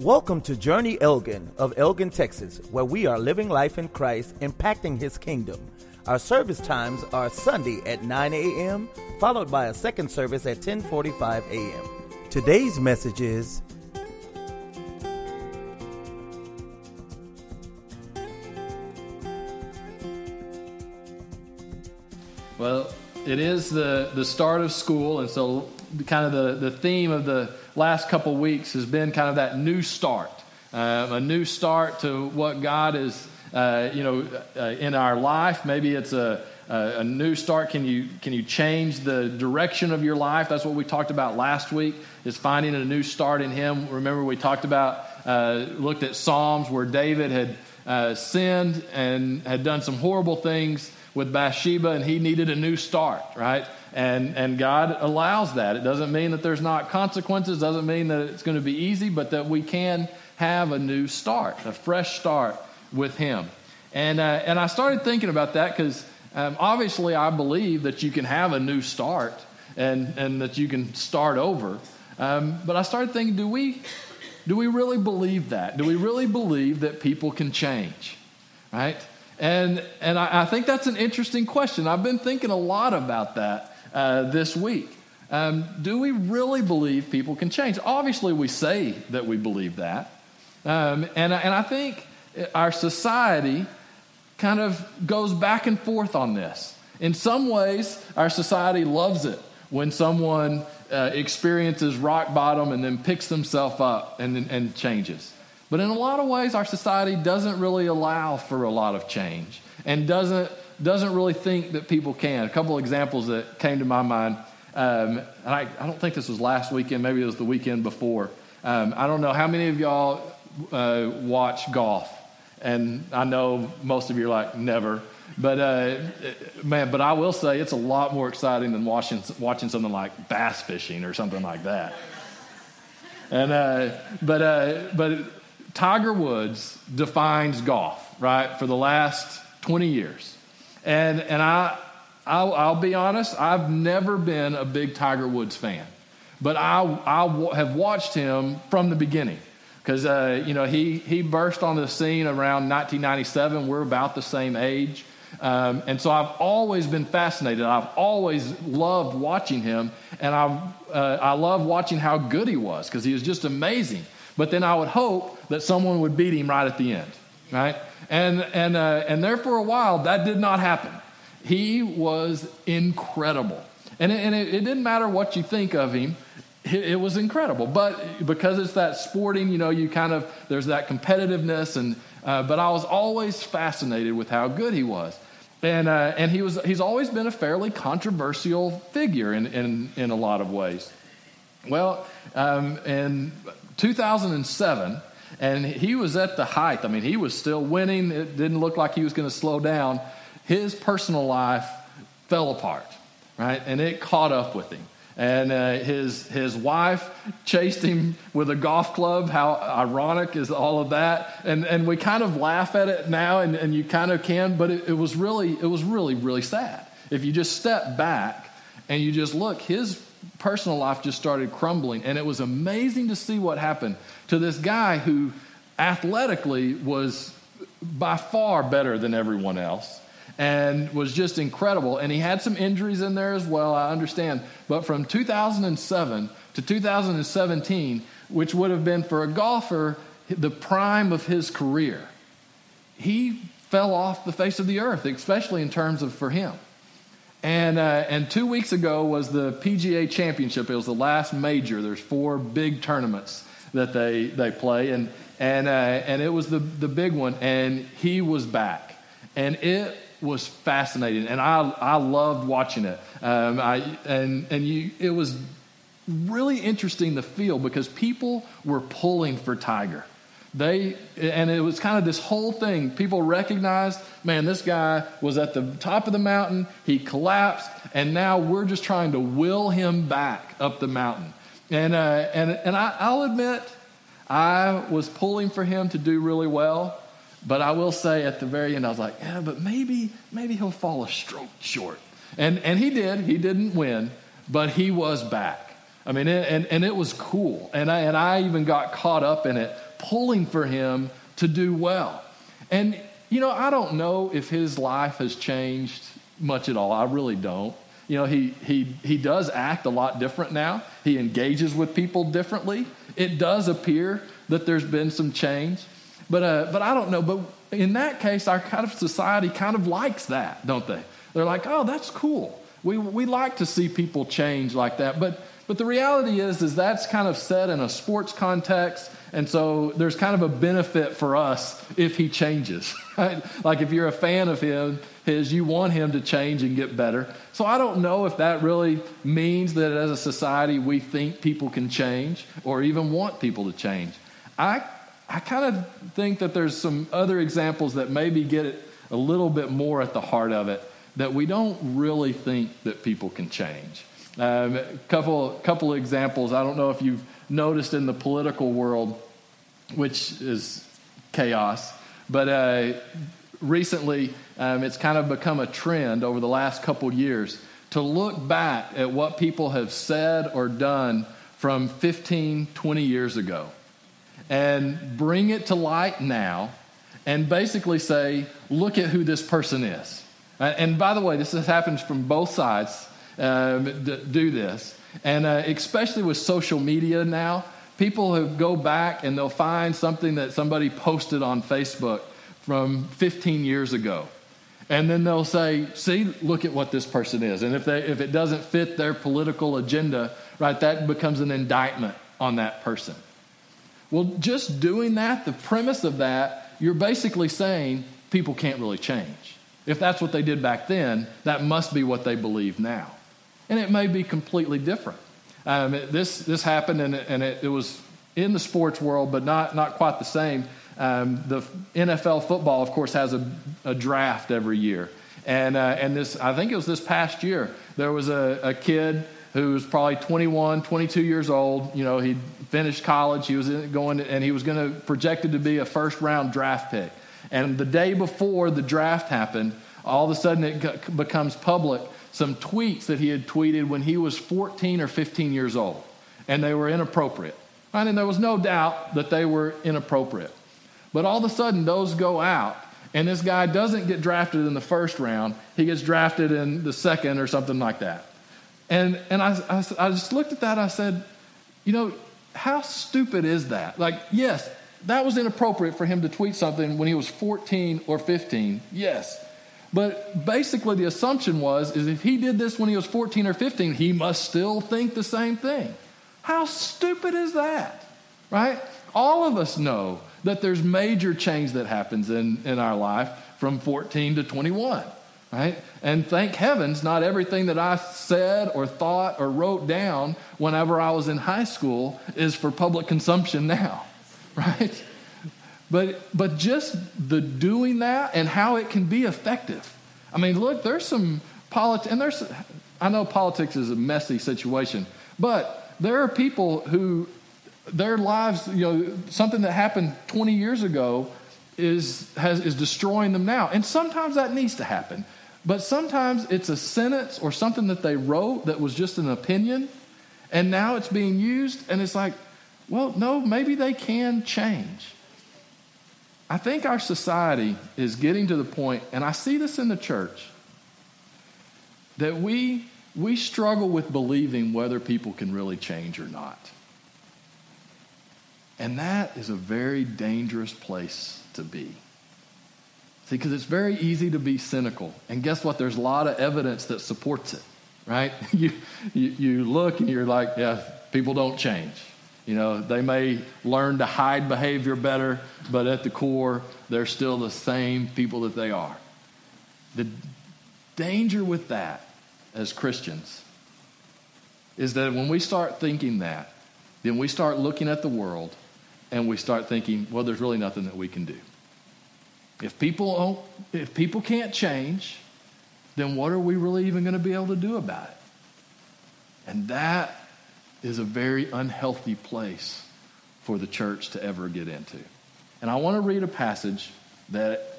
Welcome to Journey Elgin of Elgin, Texas, where we are living life in Christ, impacting His kingdom. Our service times are Sunday at 9 a.m., followed by a second service at 10:45 a.m. Today's message is Well, it is the, the start of school, and so kind of the, the theme of the last couple weeks has been kind of that new start, uh, a new start to what God is, uh, you know, uh, in our life. Maybe it's a, a, a, new start. Can you can you change the direction of your life? That's what we talked about last week. Is finding a new start in Him. Remember, we talked about uh, looked at Psalms where David had uh, sinned and had done some horrible things with Bathsheba, and he needed a new start, right? And, and God allows that. It doesn't mean that there's not consequences, doesn't mean that it's going to be easy, but that we can have a new start, a fresh start with Him. And, uh, and I started thinking about that because um, obviously I believe that you can have a new start and, and that you can start over. Um, but I started thinking, do we, do we really believe that? Do we really believe that people can change? Right? And, and I, I think that's an interesting question. I've been thinking a lot about that uh, this week. Um, do we really believe people can change? Obviously, we say that we believe that. Um, and, and I think our society kind of goes back and forth on this. In some ways, our society loves it when someone uh, experiences rock bottom and then picks themselves up and, and changes. But in a lot of ways, our society doesn't really allow for a lot of change and doesn't doesn't really think that people can. A couple examples that came to my mind, um, and I, I, don't think this was last weekend, maybe it was the weekend before. Um, I don't know how many of y'all uh, watch golf, and I know most of you are like, never. But uh, man, but I will say it's a lot more exciting than watching watching something like bass fishing or something like that. And uh, but uh, but Tiger Woods defines golf right for the last twenty years. And, and I, I'll, I'll, be honest, I've never been a big Tiger Woods fan, but I, I have watched him from the beginning. Because, uh, you know, he, he burst on the scene around 1997. We're about the same age. Um, and so I've always been fascinated. I've always loved watching him. And I, uh, I love watching how good he was because he was just amazing. But then I would hope that someone would beat him right at the end, right? And, and, uh, and there for a while, that did not happen. He was incredible. And it, and it, it didn't matter what you think of him, it, it, was incredible. But because it's that sporting, you know, you kind of, there's that competitiveness. And, uh, but I was always fascinated with how good he was. And, uh, and he was, he's always been a fairly controversial figure in, in, in a lot of ways. Well, um, in 2007, and he was at the height. I mean, he was still winning. It didn't look like he was going to slow down. His personal life fell apart, right? And it caught up with him. And uh, his, his wife chased him with a golf club. How ironic is all of that? And, and we kind of laugh at it now, and, and you kind of can, but it, it was really, it was really, really sad. If you just step back and you just look, his personal life just started crumbling. And it was amazing to see what happened to this guy who athletically was by far better than everyone else and was just incredible. And he had some injuries in there as well, I understand. But from 2007 to 2017, which would have been for a golfer the prime of his career, he fell off the face of the earth, especially in terms of for him. And, uh, and two weeks ago was the PGA Championship. It was the last major. There's four big tournaments that they, they play. And, and, uh, and it was the, the big one. And he was back. And it was fascinating. And I, I loved watching it. Um, I, and and you, it was really interesting to feel because people were pulling for Tiger. They, and it was kind of this whole thing. People recognized, man, this guy was at the top of the mountain, he collapsed, and now we're just trying to will him back up the mountain. And, uh, and, and I, I'll admit, I was pulling for him to do really well, but I will say at the very end, I was like, yeah, but maybe, maybe he'll fall a stroke short. And, and he did. He didn't win, but he was back. I mean, and, and it was cool. And I, and I even got caught up in it pulling for him to do well. And, you know, I don't know if his life has changed much at all. I really don't. You know, he, he, he does act a lot different now. He engages with people differently. It does appear that there's been some change. But, uh, but I don't know. But in that case, our kind of society kind of likes that, don't they? They're like, oh, that's cool. We, we like to see people change like that. But, but the reality is, is that's kind of set in a sports context. And so there's kind of a benefit for us if he changes. Right? Like if you're a fan of him, his, you want him to change and get better. So I don't know if that really means that as a society we think people can change or even want people to change. I, I kind of think that there's some other examples that maybe get it a little bit more at the heart of it that we don't really think that people can change. Um, a couple, couple of examples. I don't know if you've noticed in the political world, which is chaos, but uh, recently um, it's kind of become a trend over the last couple years to look back at what people have said or done from 15, 20 years ago and bring it to light now and basically say, look at who this person is. And by the way, this happens from both sides um, do this. And uh, especially with social media now, people who go back and they'll find something that somebody posted on Facebook from 15 years ago. And then they'll say, see, look at what this person is. And if, they, if it doesn't fit their political agenda, right, that becomes an indictment on that person. Well, just doing that, the premise of that, you're basically saying people can't really change. If that's what they did back then, that must be what they believe now. And it may be completely different. Um, it, this, this happened, and, it, and it, it, was in the sports world, but not, not quite the same. Um, the NFL football, of course, has a, a draft every year. And, uh, and this, I think it was this past year, there was a, a kid who was probably 21, 22 years old. You know, he'd finished college. He was going, to, and he was going to projected to be a first round draft pick. And the day before the draft happened, all of a sudden it becomes public some tweets that he had tweeted when he was 14 or 15 years old, and they were inappropriate. Right? And there was no doubt that they were inappropriate. But all of a sudden, those go out, and this guy doesn't get drafted in the first round. He gets drafted in the second or something like that. And, and I, I, I just looked at that. I said, you know, how stupid is that? Like, yes, that was inappropriate for him to tweet something when he was 14 or 15. Yes. But basically, the assumption was is if he did this when he was 14 or 15, he must still think the same thing. How stupid is that? Right? All of us know that there's major change that happens in, in our life from 14 to 21. Right? And thank heavens, not everything that I said or thought or wrote down whenever I was in high school is for public consumption now. Right? But, but just the doing that and how it can be effective. I mean, look, there's some politics, and there's, I know politics is a messy situation, but there are people who their lives, you know, something that happened 20 years ago is, has, is destroying them now. And sometimes that needs to happen. But sometimes it's a sentence or something that they wrote that was just an opinion, and now it's being used, and it's like, well, no, maybe they can change. I think our society is getting to the point, and I see this in the church, that we, we struggle with believing whether people can really change or not. And that is a very dangerous place to be. See, because it's very easy to be cynical. And guess what? There's a lot of evidence that supports it, right? You, you, you look and you're like, yeah, people don't change. You know, they may learn to hide behavior better, but at the core, they're still the same people that they are. The danger with that as Christians is that when we start thinking that, then we start looking at the world and we start thinking, well, there's really nothing that we can do. If people, if people can't change, then what are we really even going to be able to do about it? And that is a very unhealthy place for the church to ever get into. And I want to read a passage that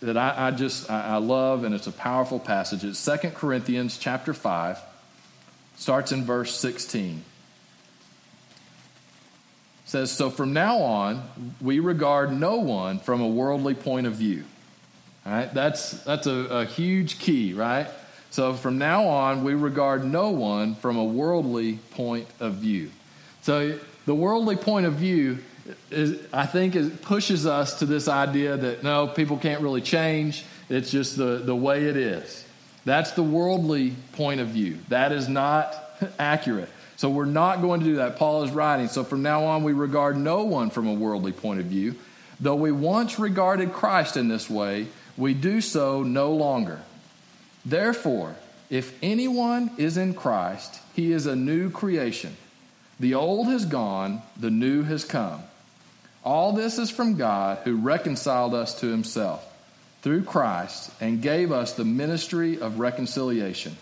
that I, I just I, I, love, and it's a powerful passage. It's 2 Corinthians chapter 5, starts in verse 16. says, So from now on, we regard no one from a worldly point of view. All right, that's, that's a, a huge key, right? So from now on, we regard no one from a worldly point of view. So the worldly point of view is, I think, it pushes us to this idea that no, people can't really change. It's just the, the way it is. That's the worldly point of view. That is not accurate. So we're not going to do that. Paul is writing. So from now on, we regard no one from a worldly point of view. Though we once regarded Christ in this way, we do so no longer. Therefore, if anyone is in Christ, he is a new creation. The old has gone, the new has come. All this is from God who reconciled us to himself through Christ and gave us the ministry of reconciliation.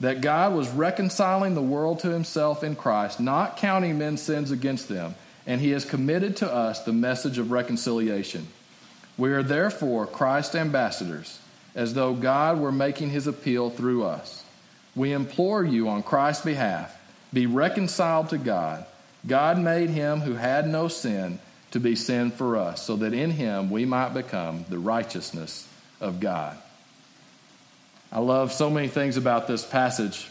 That God was reconciling the world to himself in Christ, not counting men's sins against them, and he has committed to us the message of reconciliation. We are therefore Christ's ambassadors, as though God were making his appeal through us. We implore you on Christ's behalf be reconciled to God. God made him who had no sin to be sin for us, so that in him we might become the righteousness of God. I love so many things about this passage,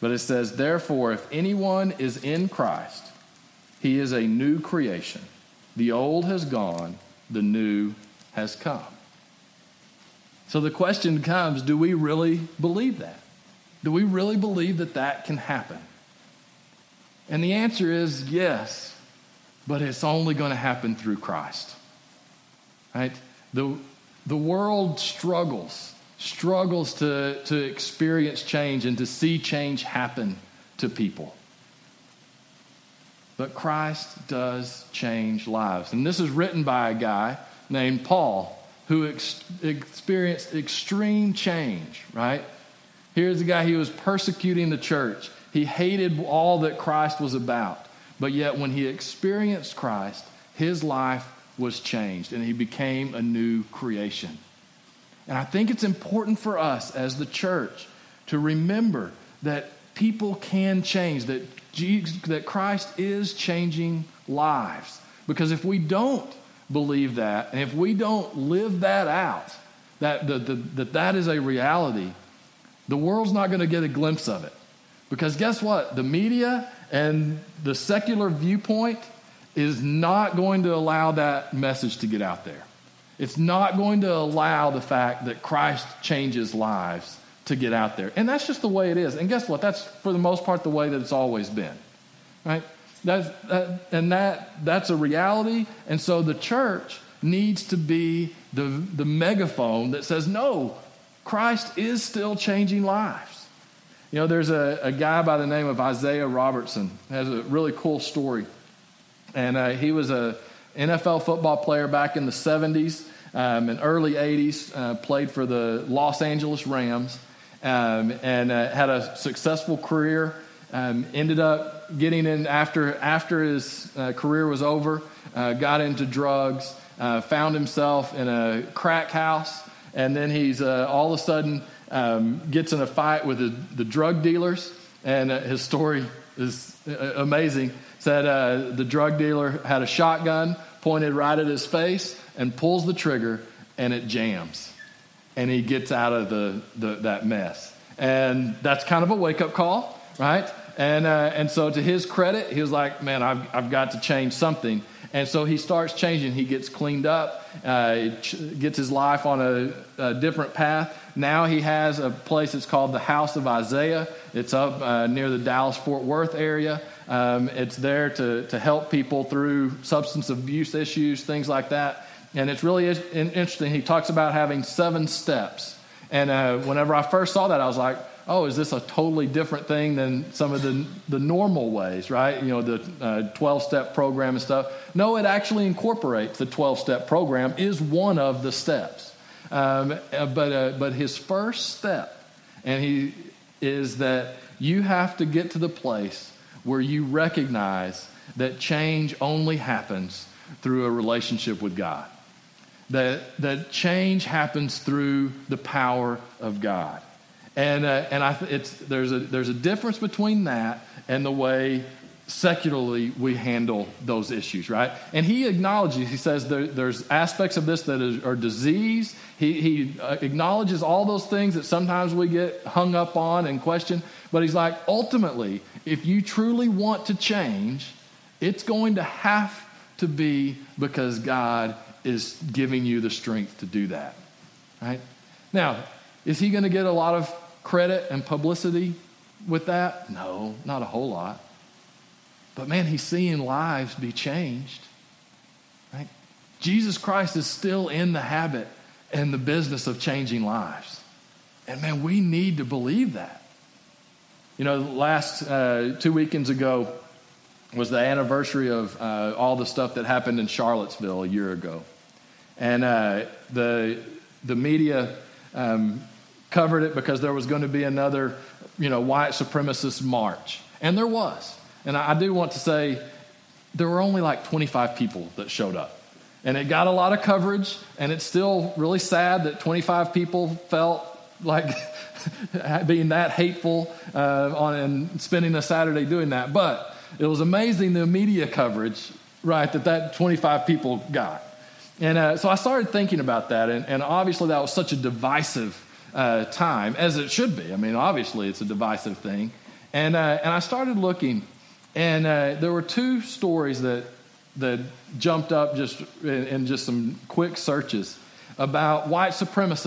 but it says, Therefore, if anyone is in Christ, he is a new creation. The old has gone, the new has come. So the question comes do we really believe that? Do we really believe that that can happen? And the answer is yes but it's only going to happen through Christ. Right? The, the world struggles, struggles to, to experience change and to see change happen to people. But Christ does change lives. And this is written by a guy named Paul who ex- experienced extreme change, right? Here's a guy, he was persecuting the church. He hated all that Christ was about. But yet, when he experienced Christ, his life was changed and he became a new creation. And I think it's important for us as the church to remember that people can change, that, Jesus, that Christ is changing lives. Because if we don't believe that, and if we don't live that out, that the, the, that, that is a reality, the world's not going to get a glimpse of it. Because guess what? The media and the secular viewpoint is not going to allow that message to get out there. It's not going to allow the fact that Christ changes lives to get out there. And that's just the way it is. And guess what? That's for the most part the way that it's always been. Right? That's, that, and that, that's a reality. And so the church needs to be the, the megaphone that says, no, Christ is still changing lives. You know, there's a, a guy by the name of Isaiah Robertson. Has a really cool story. And uh, he was a NFL football player back in the 70s um, and early 80s, uh, played for the Los Angeles Rams, um, and uh, had a successful career. Um, ended up getting in after, after his uh, career was over, uh, got into drugs, uh, found himself in a crack house, and then he's all of a sudden um, gets in a fight with the, the drug dealers, and uh, his story is uh, amazing. Said uh, the drug dealer had a shotgun pointed right at his face and pulls the trigger, and it jams, and he gets out of the, the that mess. And that's kind of a wake up call, right? And, uh, and so, to his credit, he was like, Man, I've, I've got to change something. And so he starts changing. He gets cleaned up, uh, gets his life on a, a, different path. Now he has a place that's called the House of Isaiah. It's up uh, near the Dallas Fort Worth area. Um, it's there to, to help people through substance abuse issues, things like that. And it's really interesting. He talks about having seven steps. And uh, whenever I first saw that, I was like, oh, is this a totally different thing than some of the, the normal ways, right? You know, the 12 uh, step program and stuff. No, it actually incorporates the 12 step program, is one of the steps. Um, uh, but, uh, but his first step, and he is that you have to get to the place where you recognize that change only happens through a relationship with God. That, that change happens through the power of God. And, uh, and I, it's, there's, a, there's a difference between that and the way secularly we handle those issues, right? And he acknowledges, he says there, there's aspects of this that is, are disease. He, he uh, acknowledges all those things that sometimes we get hung up on and question. But he's like, ultimately, if you truly want to change, it's going to have to be because God is giving you the strength to do that, right? Now, is he going to get a lot of credit and publicity with that? No, not a whole lot. But man, he's seeing lives be changed. Right? Jesus Christ is still in the habit and the business of changing lives. And man, we need to believe that. You know, last uh, two weekends ago was the anniversary of uh, all the stuff that happened in Charlottesville a year ago. And uh, the, the media um, covered it because there was going to be another, you know, white supremacist march. And there was. And I do want to say there were only like 25 people that showed up. And it got a lot of coverage, and it's still really sad that 25 people felt like being that hateful uh, on and spending a Saturday doing that. But it was amazing the media coverage, right, that that 25 people got. And uh, so I started thinking about that, and, and, obviously that was such a divisive uh, time, as it should be. I mean, obviously it's a divisive thing. And, uh, and I started looking and uh, there were two stories that, that jumped up just in, in just some quick searches about white supremacists